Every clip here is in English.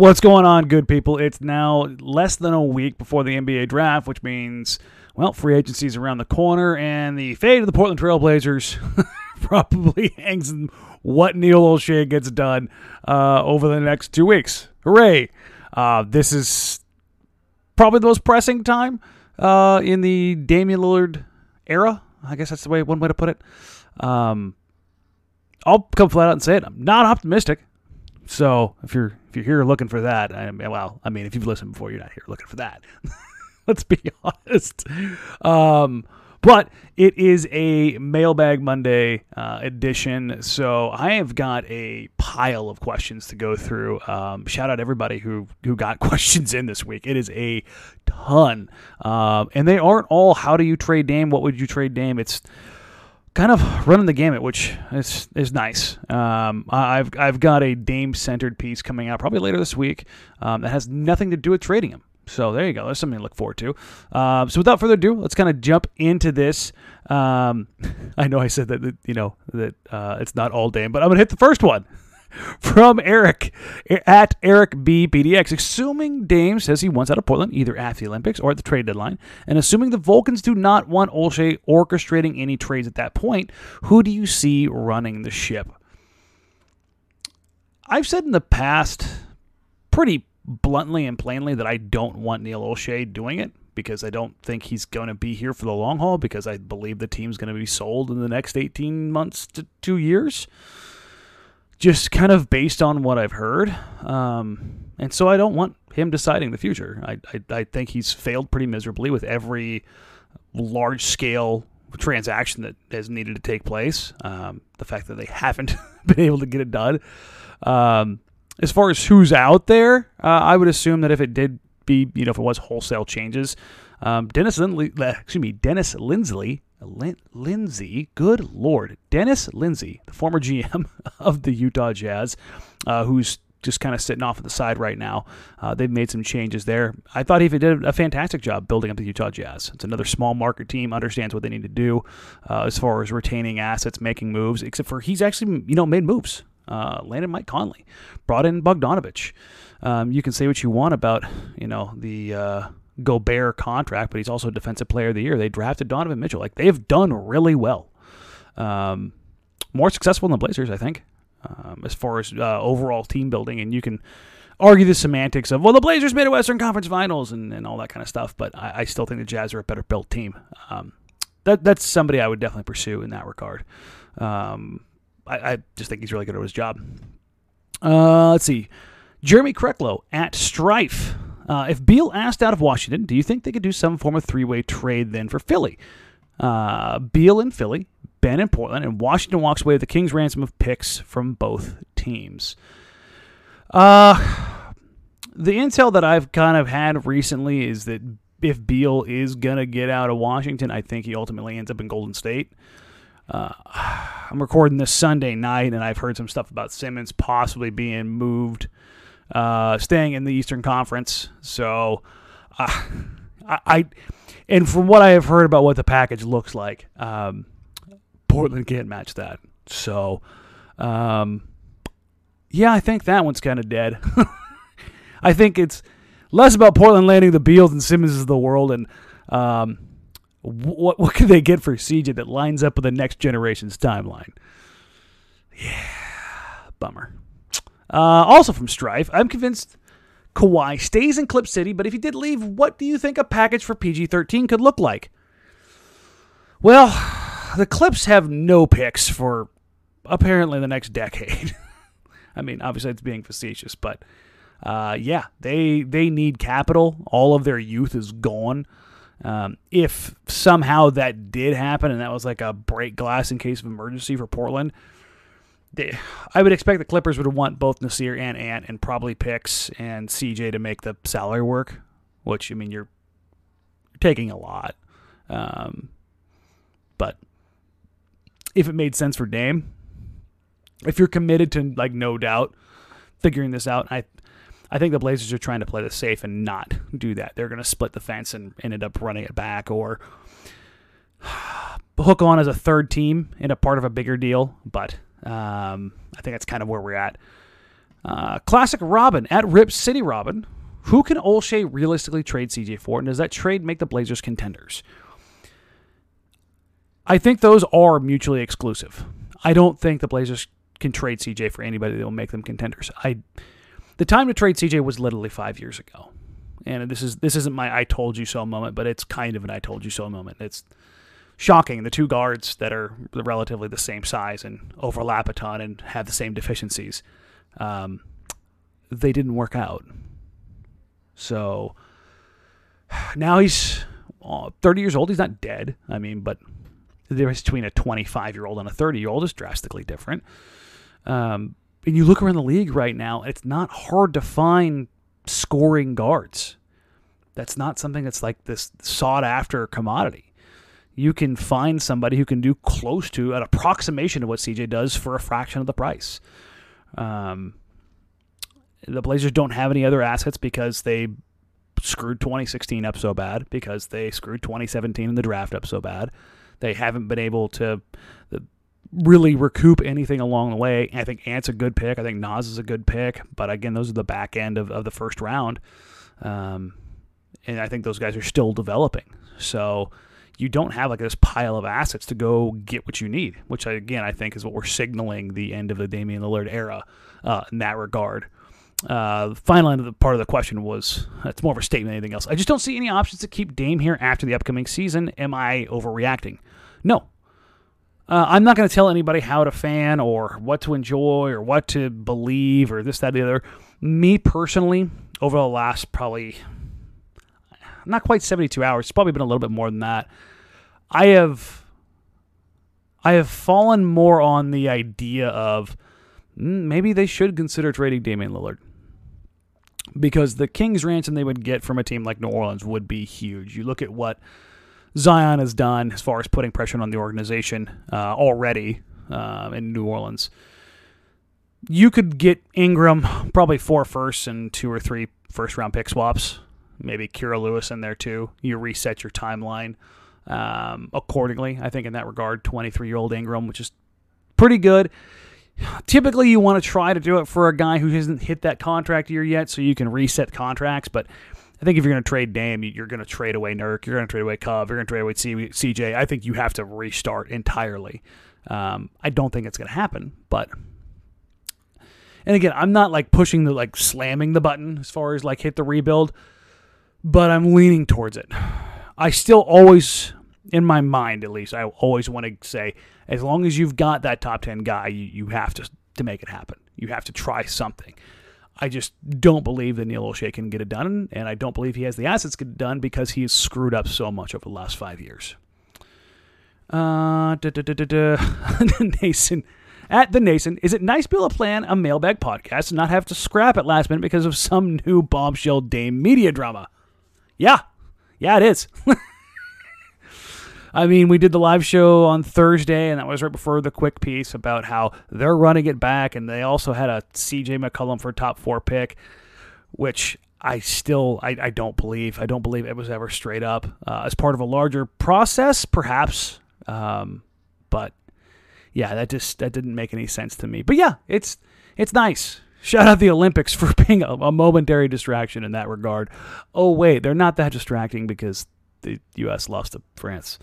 What's going on, good people? It's now less than a week before the NBA draft, which means, well, free agency is around the corner, and the fate of the Portland Trailblazers probably hangs in what Neil Olshey gets done uh, over the next two weeks. Hooray! Uh, this is probably the most pressing time uh, in the Damian Lillard era. I guess that's the way one way to put it. Um, I'll come flat out and say it. I'm not optimistic. So if you're if you're here looking for that, I mean, well, I mean, if you've listened before, you're not here looking for that. Let's be honest. Um, but it is a Mailbag Monday uh, edition, so I have got a pile of questions to go through. Um, shout out everybody who who got questions in this week. It is a ton, um, and they aren't all how do you trade Dame? What would you trade Dame? It's kind of running the gamut, which is is nice. Um, I've I've got a Dame centered piece coming out probably later this week um, that has nothing to do with trading him. So there you go. There's something to look forward to. Um, so without further ado, let's kind of jump into this. Um, I know I said that, that you know that uh, it's not all Dame, but I'm gonna hit the first one from Eric at Eric B. Assuming Dame says he wants out of Portland either at the Olympics or at the trade deadline, and assuming the Vulcans do not want Olshey orchestrating any trades at that point, who do you see running the ship? I've said in the past, pretty bluntly and plainly, that I don't want Neil Olshey doing it because I don't think he's going to be here for the long haul because I believe the team's going to be sold in the next 18 months to two years just kind of based on what I've heard. Um, and so I don't want him deciding the future. I, I, I think he's failed pretty miserably with every large scale transaction that has needed to take place. Um, the fact that they haven't been able to get it done. Um, as far as who's out there, uh, I would assume that if it did be, you know, if it was wholesale changes, um, Dennis Lindley, excuse me, Dennis Linsley Lin- Lindsey, good lord, Dennis Lindsey, the former GM of the Utah Jazz, uh, who's just kind of sitting off at the side right now. Uh, they've made some changes there. I thought he did a fantastic job building up the Utah Jazz. It's another small market team, understands what they need to do uh, as far as retaining assets, making moves. Except for he's actually you know made moves. Uh, landed Mike Conley, brought in Bogdanovich. Um, you can say what you want about you know the uh, Gobert contract, but he's also Defensive Player of the Year. They drafted Donovan Mitchell. Like they've done really well. Um, more successful than the Blazers, I think, um, as far as uh, overall team building. And you can argue the semantics of well, the Blazers made a Western Conference Finals and, and all that kind of stuff. But I, I still think the Jazz are a better built team. Um, that that's somebody I would definitely pursue in that regard. Um, I, I, just think he's really good at his job. Uh, let's see. Jeremy Krecklow at Strife. Uh, if Beal asked out of Washington, do you think they could do some form of three way trade then for Philly? Uh, Beal in Philly, Ben in Portland, and Washington walks away with the Kings' ransom of picks from both teams. Uh, the intel that I've kind of had recently is that if Beal is going to get out of Washington, I think he ultimately ends up in Golden State. Uh, I'm recording this Sunday night, and I've heard some stuff about Simmons possibly being moved uh, staying in the Eastern Conference. So, uh, I, I, and from what I have heard about what the package looks like, um, Portland can't match that. So, um, yeah, I think that one's kind of dead. I think it's less about Portland landing the Beals and Simmons of the world, and um, what what can they get for CJ that lines up with the next generation's timeline? Yeah, bummer. Uh, also from Strife, I'm convinced Kawhi stays in Clip City, but if he did leave, what do you think a package for PG 13 could look like? Well, the Clips have no picks for apparently the next decade. I mean, obviously it's being facetious, but uh, yeah, they they need capital. All of their youth is gone. Um, if somehow that did happen and that was like a break glass in case of emergency for Portland, they, I would expect the Clippers would want both Nassir and Ant and probably picks and CJ to make the salary work. Which I mean, you're taking a lot, um, but if it made sense for Dame, if you're committed to like no doubt figuring this out, I I think the Blazers are trying to play the safe and not do that. They're going to split the fence and ended up running it back or hook on as a third team in a part of a bigger deal, but um, I think that's kind of where we're at. Uh, classic Robin at Rip City Robin. Who can Olshey realistically trade CJ for, and does that trade make the Blazers contenders? I think those are mutually exclusive. I don't think the Blazers can trade CJ for anybody that will make them contenders. I the time to trade CJ was literally five years ago, and this is this isn't my I told you so moment, but it's kind of an I told you so moment. It's shocking. The two guards that are relatively the same size and overlap a ton and have the same deficiencies, um, they didn't work out. So now he's uh, 30 years old. He's not dead. I mean, but the difference between a 25 year old and a 30 year old is drastically different. Um, and you look around the league right now, it's not hard to find scoring guards. That's not something that's like this sought after commodity. You can find somebody who can do close to an approximation of what CJ does for a fraction of the price. Um, the Blazers don't have any other assets because they screwed 2016 up so bad, because they screwed 2017 in the draft up so bad. They haven't been able to really recoup anything along the way. I think Ant's a good pick. I think Nas is a good pick. But again, those are the back end of, of the first round. Um, and I think those guys are still developing. So you don't have like this pile of assets to go get what you need, which again, I think is what we're signaling the end of the Damian Lillard era uh, in that regard. Uh, the final end of the part of the question was it's more of a statement than anything else. I just don't see any options to keep Dame here after the upcoming season. Am I overreacting? No, uh, I'm not going to tell anybody how to fan or what to enjoy or what to believe or this, that, the other. Me personally, over the last probably not quite 72 hours, it's probably been a little bit more than that. I have I have fallen more on the idea of mm, maybe they should consider trading Damian Lillard because the Kings ransom they would get from a team like New Orleans would be huge. You look at what Zion has done as far as putting pressure on the organization uh, already uh, in New Orleans. You could get Ingram probably four firsts and two or three first round pick swaps. Maybe Kira Lewis in there too. You reset your timeline um, accordingly. I think in that regard, 23 year old Ingram, which is pretty good. Typically, you want to try to do it for a guy who hasn't hit that contract year yet, so you can reset contracts. But I think if you're going to trade Dame, you're going to trade away Nurk, you're going to trade away Cove, you're going to trade away CJ. I think you have to restart entirely. Um, I don't think it's going to happen, but and again, I'm not like pushing the like slamming the button as far as like hit the rebuild, but I'm leaning towards it. I still always, in my mind at least, I always want to say, as long as you've got that top ten guy, you, you have to to make it happen. You have to try something. I just don't believe that Neil Olshey can get it done, and I don't believe he has the assets to get it done because he has screwed up so much over the last five years. Uh, Nason. At the Nason, is it nice to be able to plan a mailbag podcast and not have to scrap it last minute because of some new bombshell Dame media drama? Yeah. Yeah, it is. I mean, we did the live show on Thursday, and that was right before the quick piece about how they're running it back, and they also had a CJ McCollum for top four pick, which I still I, I don't believe. I don't believe it was ever straight up uh, as part of a larger process, perhaps. Um, but yeah, that just that didn't make any sense to me. But yeah, it's it's nice. Shout out the Olympics for being a, a momentary distraction in that regard. Oh wait, they're not that distracting because the U.S. lost to France.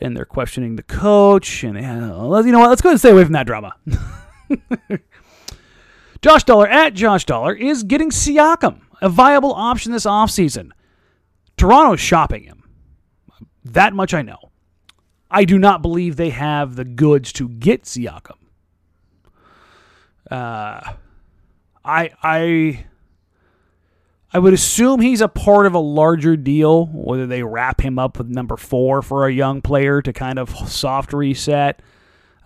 And they're questioning the coach. And you know what? Let's go and stay away from that drama. Josh Dollar at Josh Dollar is getting Siakam, a viable option this offseason. Toronto's shopping him. That much I know. I do not believe they have the goods to get Siakam. Uh, I I I would assume he's a part of a larger deal, whether they wrap him up with number four for a young player to kind of soft reset.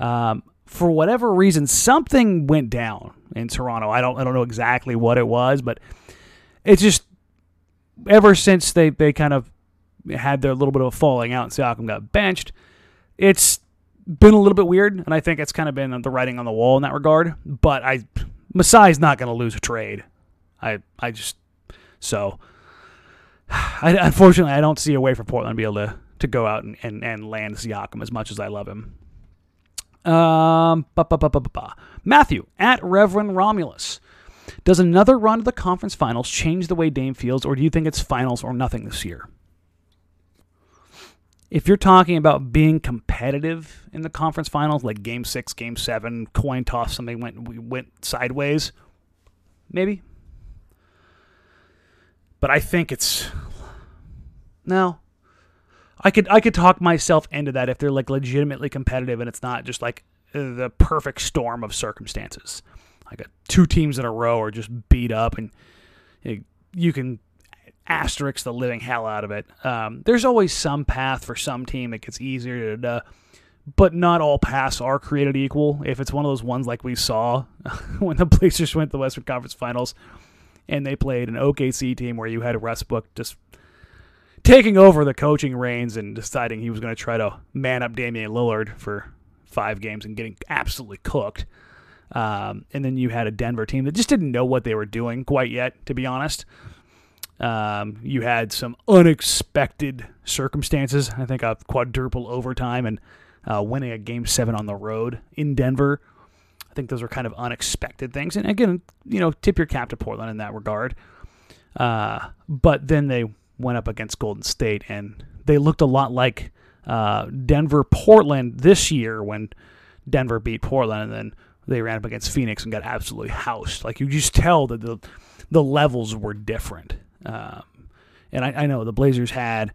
Um, for whatever reason, something went down in Toronto. I don't I don't know exactly what it was, but it's just ever since they, they kind of had their little bit of a falling out and Siakam got benched, it's been a little bit weird, and I think it's kind of been the writing on the wall in that regard. But I Masai's not going to lose a trade. I I just so, I, unfortunately, I don't see a way for Portland to be able to, to go out and, and, and land Siakam as much as I love him. Um. Matthew at Reverend Romulus. Does another run to the conference finals change the way Dame feels, or do you think it's finals or nothing this year? If you're talking about being competitive in the conference finals, like Game Six, Game Seven, coin toss, something went we went sideways, maybe. But I think it's no. I could I could talk myself into that if they're like legitimately competitive and it's not just like the perfect storm of circumstances. Like a, two teams in a row are just beat up and you can asterisk the living hell out of it. Um, there's always some path for some team that gets easier to, but not all paths are created equal. If it's one of those ones like we saw when the Blazers went to the Western Conference Finals and they played an OKC team where you had Westbrook just taking over the coaching reins and deciding he was going to try to man up Damian Lillard for five games and getting absolutely cooked. Um, and then you had a Denver team that just didn't know what they were doing quite yet, to be honest. Um, you had some unexpected circumstances. I think a quadruple overtime and uh, winning a game seven on the road in Denver. Think those are kind of unexpected things. And again, you know, tip your cap to Portland in that regard. Uh, but then they went up against Golden State and they looked a lot like uh, Denver Portland this year when Denver beat Portland and then they ran up against Phoenix and got absolutely housed. Like you just tell that the the levels were different. Um, and I, I, know the Blazers had,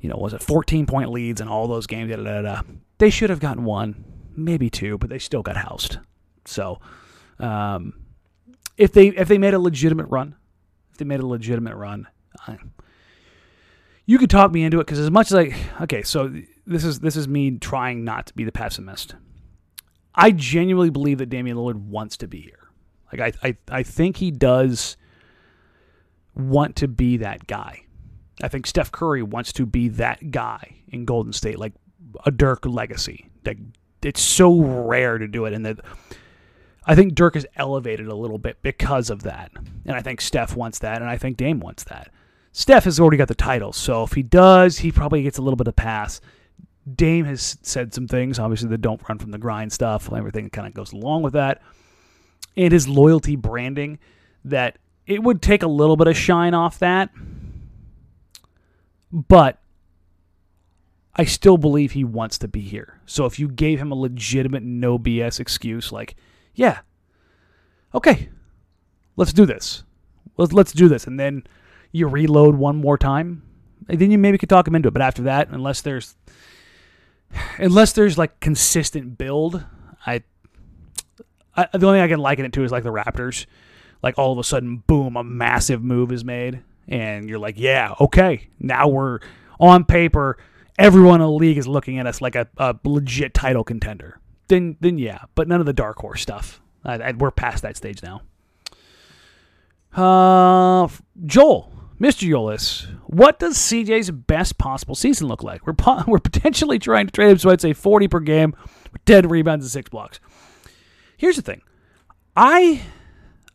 you know, was it 14 point leads in all those games? Da, da, da, they should have gotten one, maybe two, but they still got housed. So, um, if they if they made a legitimate run, if they made a legitimate run, I, you could talk me into it because as much as I okay, so this is this is me trying not to be the pessimist. I genuinely believe that Damian Lillard wants to be here. Like I I, I think he does want to be that guy. I think Steph Curry wants to be that guy in Golden State, like a Dirk legacy. Like it's so rare to do it, and that I think Dirk is elevated a little bit because of that. And I think Steph wants that, and I think Dame wants that. Steph has already got the title, so if he does, he probably gets a little bit of pass. Dame has said some things, obviously, that don't run from the grind stuff, everything kind of goes along with that. And his loyalty branding that it would take a little bit of shine off that, but I still believe he wants to be here. So if you gave him a legitimate no BS excuse, like, yeah, okay, let's do this, let's let's do this, and then you reload one more time, And then you maybe could talk him into it. But after that, unless there's unless there's like consistent build, I, I the only thing I can liken it to is like the Raptors. Like all of a sudden, boom, a massive move is made, and you're like, yeah, okay, now we're on paper. Everyone in the league is looking at us like a, a legit title contender. Then, then yeah, but none of the dark horse stuff. I, I, we're past that stage now. Uh, Joel, Mr. Yolis, what does CJ's best possible season look like? We're po- we're potentially trying to trade him, so I'd say 40 per game, 10 rebounds and six blocks. Here's the thing, I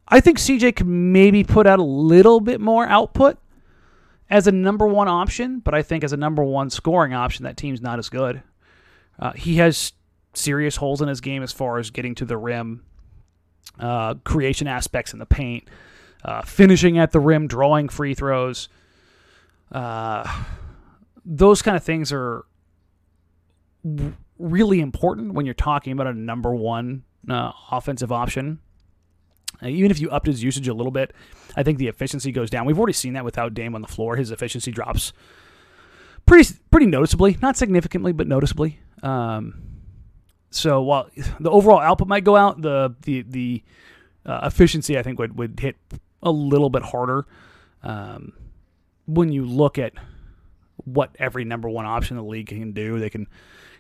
I think CJ could maybe put out a little bit more output as a number one option, but I think as a number one scoring option, that team's not as good. Uh, he has serious holes in his game as far as getting to the rim, uh, creation aspects in the paint, uh, finishing at the rim, drawing free throws. Uh, those kind of things are really important when you're talking about a number one uh, offensive option even if you upped his usage a little bit, I think the efficiency goes down. We've already seen that without Dame on the floor. His efficiency drops pretty pretty noticeably, not significantly, but noticeably. Um, so while the overall output might go out, the the the uh, efficiency I think would would hit a little bit harder um, when you look at what every number one option in the league can do. They can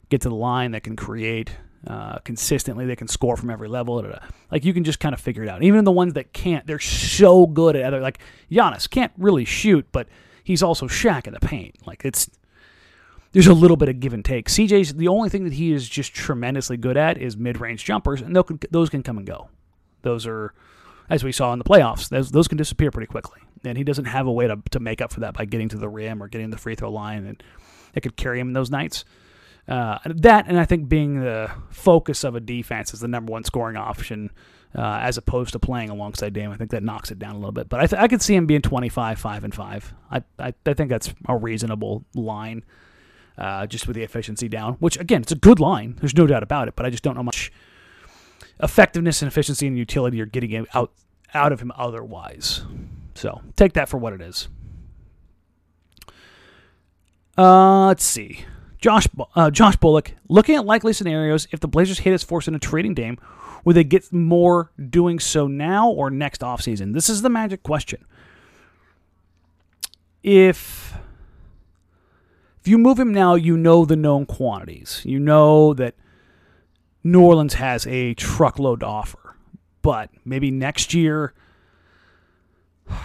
get to the line, they can create, uh, consistently. They can score from every level. Like you can just kind of figure it out. Even the ones that can't, they're so good at other. Like Giannis can't really shoot, but he's also Shaq in the paint. Like it's there's a little bit of give and take. CJ's the only thing that he is just tremendously good at is mid range jumpers, and those can come and go. Those are, as we saw in the playoffs, those, those can disappear pretty quickly. And he doesn't have a way to, to make up for that by getting to the rim or getting the free throw line, and it could carry him in those nights. Uh, that and I think being the focus of a defense is the number one scoring option uh, as opposed to playing alongside Dame. I think that knocks it down a little bit. But I, th- I could see him being 25, 5, and 5. I, I, I think that's a reasonable line uh, just with the efficiency down, which, again, it's a good line. There's no doubt about it. But I just don't know much effectiveness and efficiency and utility you're getting out, out of him otherwise. So take that for what it is. Uh, let's see. Josh uh, Josh Bullock looking at likely scenarios if the Blazers hit us force in a trading Dame, would they get more doing so now or next offseason? This is the magic question. If you move him now, you know the known quantities. You know that New Orleans has a truckload to offer. But maybe next year,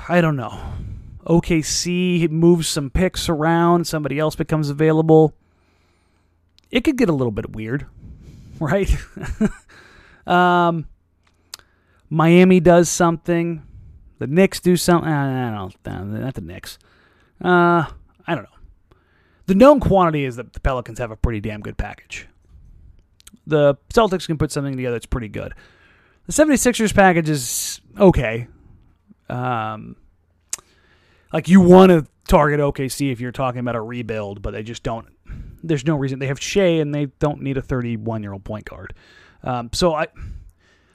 I don't know. OKC moves some picks around, somebody else becomes available. It could get a little bit weird, right? um, Miami does something. The Knicks do something. I don't know. Not the Knicks. Uh, I don't know. The known quantity is that the Pelicans have a pretty damn good package. The Celtics can put something together that's pretty good. The 76ers package is okay. Um, like you want to target OKC if you're talking about a rebuild, but they just don't. There's no reason they have Shai and they don't need a 31 year old point guard. Um, so I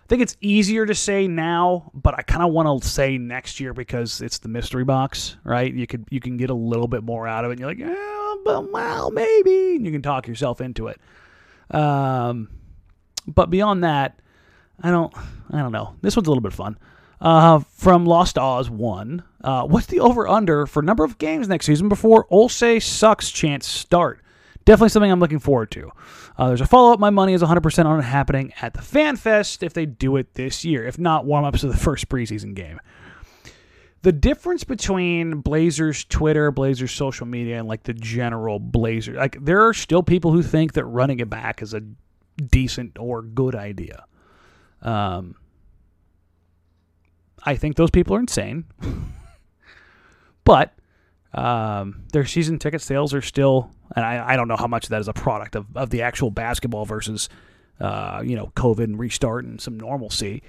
think it's easier to say now, but I kind of want to say next year because it's the mystery box, right? You could you can get a little bit more out of it. And you're like, yeah, but well, maybe and you can talk yourself into it. Um, but beyond that, I don't I don't know. This one's a little bit fun. Uh, from Lost Oz one. Uh, what's the over under for number of games next season before Olshey sucks chants start? Definitely something I'm looking forward to. Uh, there's a follow up. My money is 100% on it happening at the Fan Fest if they do it this year. If not, warm ups to the first preseason game. The difference between Blazers Twitter, Blazers social media, and like the general Blazer, like there are still people who think that running it back is a decent or good idea. Um, I think those people are insane. but um, their season ticket sales are still, and I, I don't know how much of that is a product of, of the actual basketball versus, uh, you know, COVID and restart and some normalcy.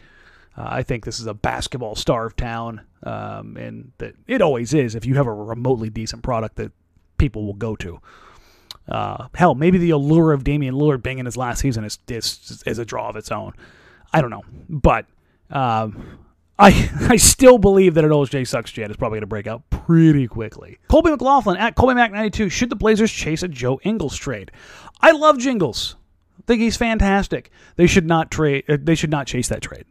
Uh, I think this is a basketball starved town, um, and that it always is. If you have a remotely decent product that people will go to, uh, hell, maybe the allure of Damian Lillard being in his last season is is, is a draw of its own. I don't know, but um, I, I still believe that an OJ sucks jet is probably going to break out pretty quickly. Colby McLaughlin at Colby Mac 92. Should the Blazers chase a Joe Ingles trade? I love Jingles. I think he's fantastic. They should not trade. Uh, they should not chase that trade.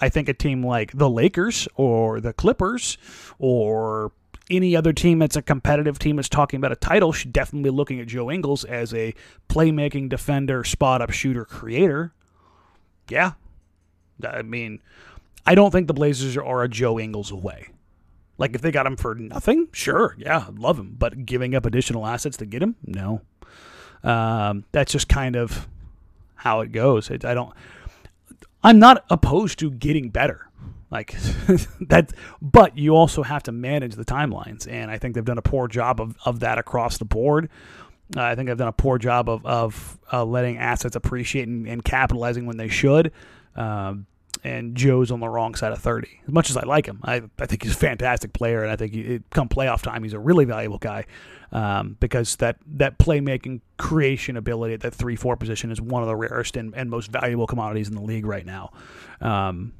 I think a team like the Lakers or the Clippers or any other team that's a competitive team that's talking about a title should definitely be looking at Joe Ingles as a playmaking defender, spot up shooter, creator. Yeah. I mean, I don't think the Blazers are a Joe Ingles away. Like if they got him for nothing, sure, yeah, love him. But giving up additional assets to get him, no. Um, that's just kind of how it goes. It, I don't. I'm not opposed to getting better, like that. But you also have to manage the timelines, and I think they've done a poor job of, of that across the board. Uh, I think they've done a poor job of of uh, letting assets appreciate and, and, capitalizing when they should. Um, and Joe's on the wrong side of 30. As much as I like him, I, I think he's a fantastic player, and I think he, come playoff time, he's a really valuable guy um, because that, that playmaking creation ability at that 3 4 position is one of the rarest and, and most valuable commodities in the league right now. Um,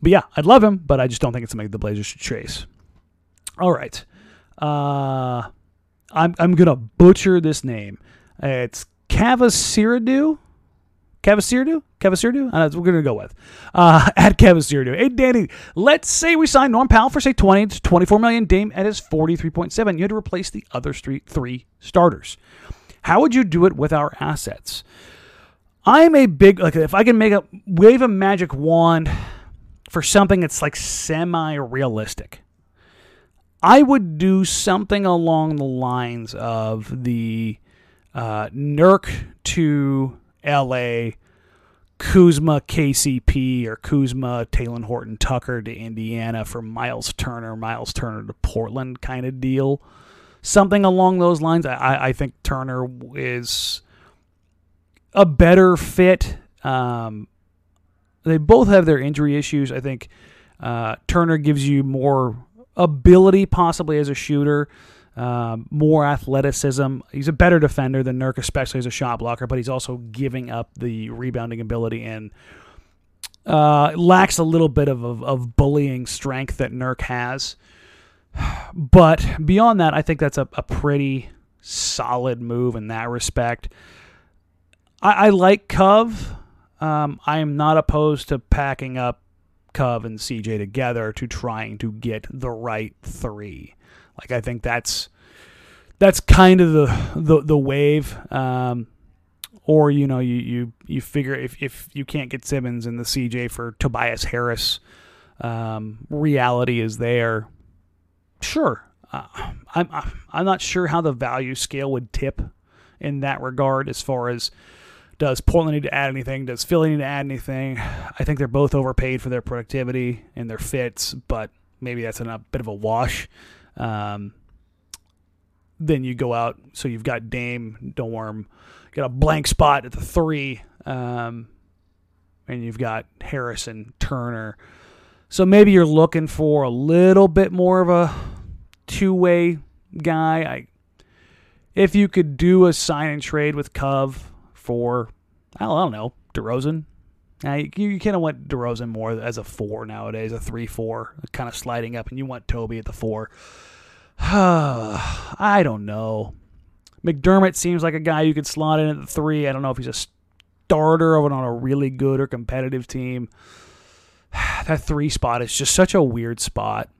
but yeah, I'd love him, but I just don't think it's something the Blazers should chase. All right. Uh, I'm, I'm going to butcher this name. It's Cavasiradu. Cavasirdu? Cavasirdu? What we're going to go with. Uh, at Cavasirdu. Hey, Danny, let's say we sign Norm Powell for, say, 20 to 24 million. Dame at his 43.7. You had to replace the other three starters. How would you do it with our assets? I'm a big, like, if I can make a, wave a magic wand for something that's like semi realistic, I would do something along the lines of the uh, Nurk to LA, Kuzma KCP or Kuzma Talen Horton Tucker to Indiana for Miles Turner, Miles Turner to Portland kind of deal. something along those lines. I, I think Turner is a better fit. Um, they both have their injury issues. I think uh, Turner gives you more ability, possibly as a shooter, um, more athleticism. He's a better defender than Nurk, especially as a shot blocker, but he's also giving up the rebounding ability and uh, lacks a little bit of, of, of bullying strength that Nurk has. But beyond that, I think that's a, a pretty solid move in that respect. I, I like Cove. Um, I am not opposed to packing up Cove and CJ together to trying to get the right three. Like I think that's that's kind of the the, the wave. Um, or you know you, you you figure if, if you can't get Simmons and the CJ for Tobias Harris, um, reality is there. Sure, uh, I'm I'm not sure how the value scale would tip in that regard as far as does Portland need to add anything? Does Philly need to add anything? I think they're both overpaid for their productivity and their fits, but maybe that's a bit of a wash. Um, then you go out, so you've got Dame, Dorm, got a blank spot at the three, um, and you've got Harrison, Turner. So maybe you're looking for a little bit more of a two-way guy. I, if you could do a sign and trade with Cove for, I don't know, DeRozan. Now you, you kind of want DeRozan more as a four nowadays, a three-four, kind of sliding up, and you want Toby at the four. I don't know. McDermott seems like a guy you could slot in at the three. I don't know if he's a starter on a really good or competitive team. That three spot is just such a weird spot.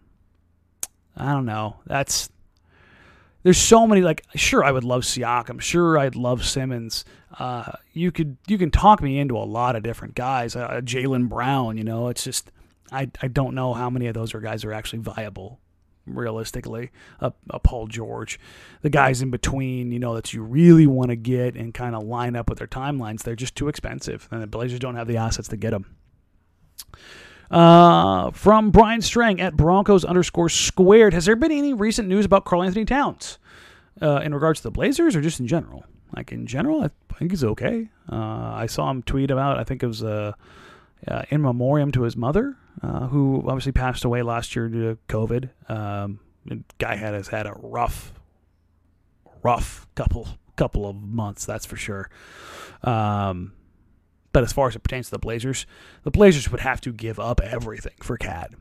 I don't know. That's there's so many like sure I would love Siakam, I'm sure I'd love Simmons. Uh, you could you can talk me into a lot of different guys. Uh, Jaylen Brown, you know, it's just I I don't know how many of those are guys are actually viable realistically. A, a Paul George, the guys in between, you know, that you really want to get and kind of line up with their timelines. They're just too expensive, and the Blazers don't have the assets to get them. Uh, from Brian Strang at Broncos underscore squared. Has there been any recent news about Karl-Anthony Towns uh, in regards to the Blazers or just in general? Like in general, I think he's okay. Uh, I saw him tweet about, I think it was uh, uh, in memoriam to his mother, uh, who obviously passed away last year due to COVID. Um, guy had has had a rough, rough couple couple of months, that's for sure. Um, but as far as it pertains to the Blazers, the Blazers would have to give up everything for KAT.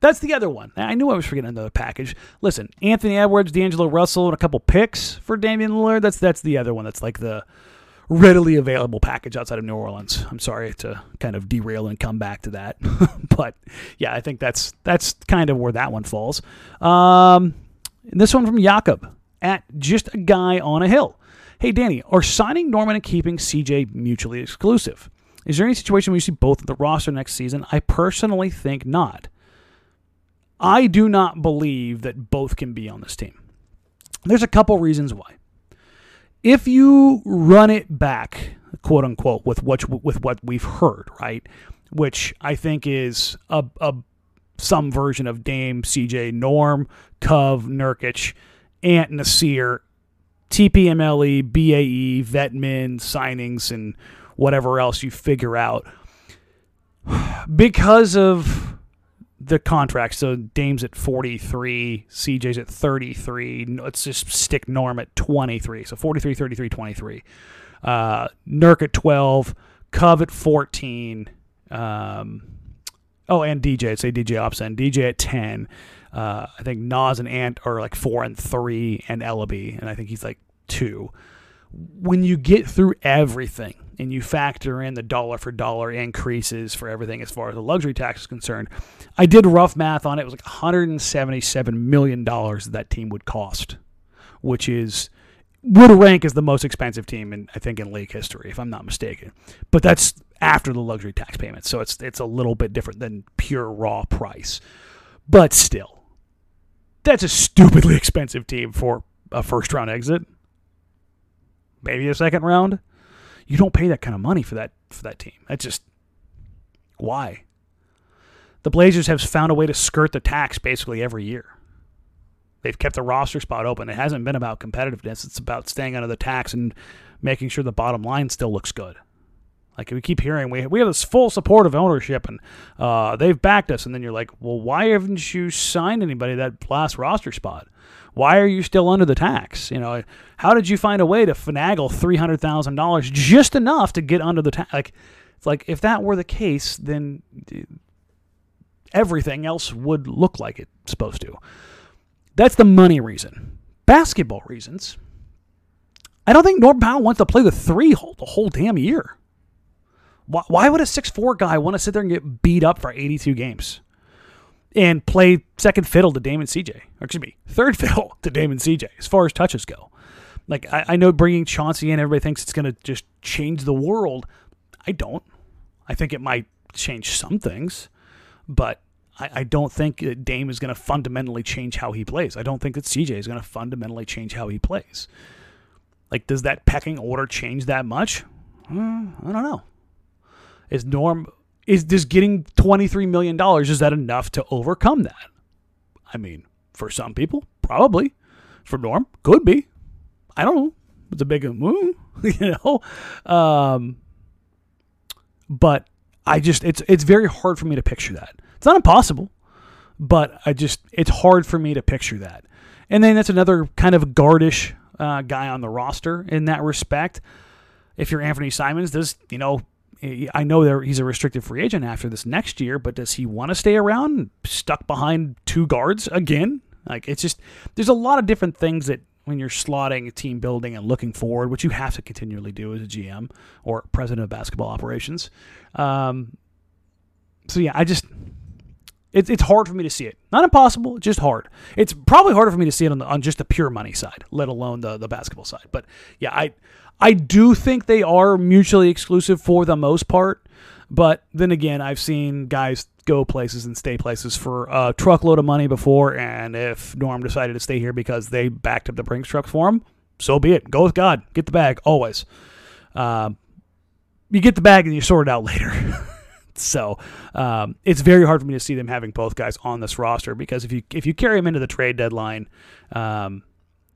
That's the other one. I knew I was forgetting another package. Listen, Anthony Edwards, D'Angelo Russell, and a couple picks for Damian Lillard. That's that's the other one. That's like the readily available package outside of New Orleans. I'm sorry to kind of derail and come back to that, but yeah, I think that's that's kind of where that one falls. Um, this one from Jakob at just a guy on a hill. Hey, Danny, are signing Norman and keeping CJ mutually exclusive? Is there any situation where you see both at the roster next season? I personally think not. I do not believe that both can be on this team. There's a couple reasons why. If you run it back, quote unquote, with what with what we've heard, right, which I think is a, a some version of Dame, CJ, Norm, Cove, Nurkic, Ant, Nassir, TPMLE, BAE, Vetmin, signings, and whatever else you figure out. Because of the contract, so Dame's at 43, CJ's at 33. Let's just stick Norm at 23. So 43, 33, 23. Uh, Nurk at 12, Cove at 14. Um, oh, and DJ, say DJ Opsen. DJ at 10. Uh, I think Nas and Ant are like four and three, and Elleby, and I think he's like two. When you get through everything and you factor in the dollar for dollar increases for everything as far as the luxury tax is concerned, I did rough math on it. It was like 177 million dollars that team would cost, which is would rank as the most expensive team in I think in league history, if I'm not mistaken. But that's after the luxury tax payments, so it's it's a little bit different than pure raw price. But still, that's a stupidly expensive team for a first round exit. Maybe a second round. You don't pay that kind of money for that for that team. That's just why. The Blazers have found a way to skirt the tax basically every year. They've kept the roster spot open. It hasn't been about competitiveness. It's about staying under the tax and making sure the bottom line still looks good. Like we keep hearing, we, we have this full support of ownership and uh, they've backed us. And then you're like, well, why haven't you signed anybody that last roster spot? Why are you still under the tax? You know, how did you find a way to finagle three hundred thousand dollars just enough to get under the tax? Like, it's like if that were the case, then everything else would look like it's supposed to. That's the money reason. Basketball reasons. I don't think Norm Powell wants to play the three whole, the whole damn year. Why, why would a six four guy want to sit there and get beat up for 82 games and play second fiddle to Damon CJ? Or excuse me, third fiddle to Damon CJ as far as touches go. Like, I, I know bringing Chauncey in, everybody thinks it's going to just change the world. I don't. I think it might change some things, but I, I don't think Dame is going to fundamentally change how he plays. I don't think that CJ is going to fundamentally change how he plays. Like, does that pecking order change that much? Uh, I don't know. Is Norm is does getting twenty three million dollars is that enough to overcome that? I mean, for some people, probably. For Norm, could be. I don't know. It's a big move, you know. Um, but I just it's it's very hard for me to picture that. It's not impossible, but I just it's hard for me to picture that. And then that's another kind of guardish uh, guy on the roster in that respect. If you're Anfernee Simons, does you know? I know there he's a restricted free agent after this next year, but does he want to stay around stuck behind two guards again? Like it's just there's a lot of different things that when you're slotting team building and looking forward, which you have to continually do as a GM or president of basketball operations. Um, so yeah, I just it's it's hard for me to see it. Not impossible, just hard. It's probably harder for me to see it on the, on just the pure money side, let alone the the basketball side. But yeah, I I do think they are mutually exclusive for the most part. But then again, I've seen guys go places and stay places for a truckload of money before, and if Norm decided to stay here because they backed up the Brinks trucks for him, so be it. Go with God. Get the bag always. Um, you get the bag and you sort it out later. So um, it's very hard for me to see them having both guys on this roster because if you if you carry them into the trade deadline, um,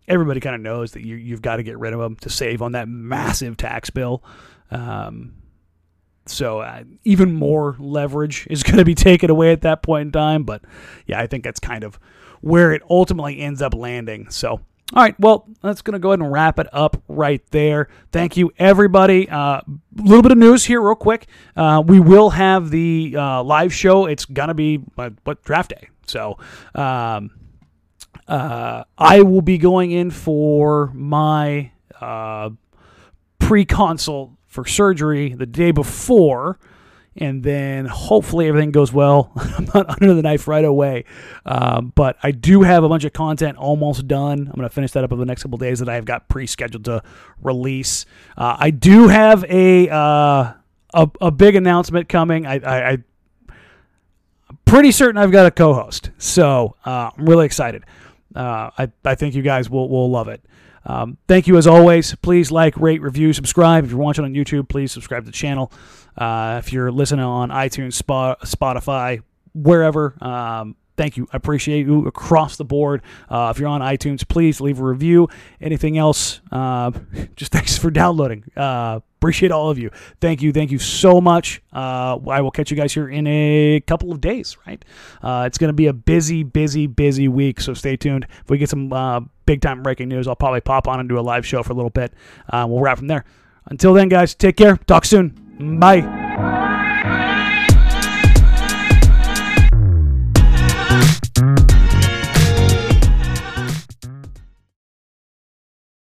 everybody kind of knows that you, you've got to get rid of them to save on that massive tax bill. Um, so uh, even more leverage is going to be taken away at that point in time. But yeah, I think that's kind of where it ultimately ends up landing. So all right, well, that's going to go ahead and wrap it up right there. Thank you, everybody. A uh, little bit of news here, real quick. Uh, we will have the uh, live show. It's going to be uh, what draft day. So um, uh, I will be going in for my uh, pre consult for surgery the day before and then hopefully everything goes well. I'm not under the knife right away, um, but I do have a bunch of content almost done. I'm going to finish that up over the next couple days that I've got pre-scheduled to release. Uh, I do have a, uh, a a big announcement coming. I, I, I pretty certain I've got a co-host, so uh, I'm really excited. Uh, I I think you guys will will love it. Um, thank you as always. Please like, rate, review, subscribe. If you're watching on YouTube, please subscribe to the channel. Uh, if you're listening on iTunes, Spotify, wherever, um, thank you. I appreciate you across the board. Uh, if you're on iTunes, please leave a review. Anything else, uh, just thanks for downloading. Uh, appreciate all of you. Thank you. Thank you so much. Uh, I will catch you guys here in a couple of days, right? Uh, it's going to be a busy, busy, busy week. So stay tuned. If we get some uh, big time breaking news, I'll probably pop on and do a live show for a little bit. we'll wrap from there. Until then, guys, take care. Talk soon. Bye.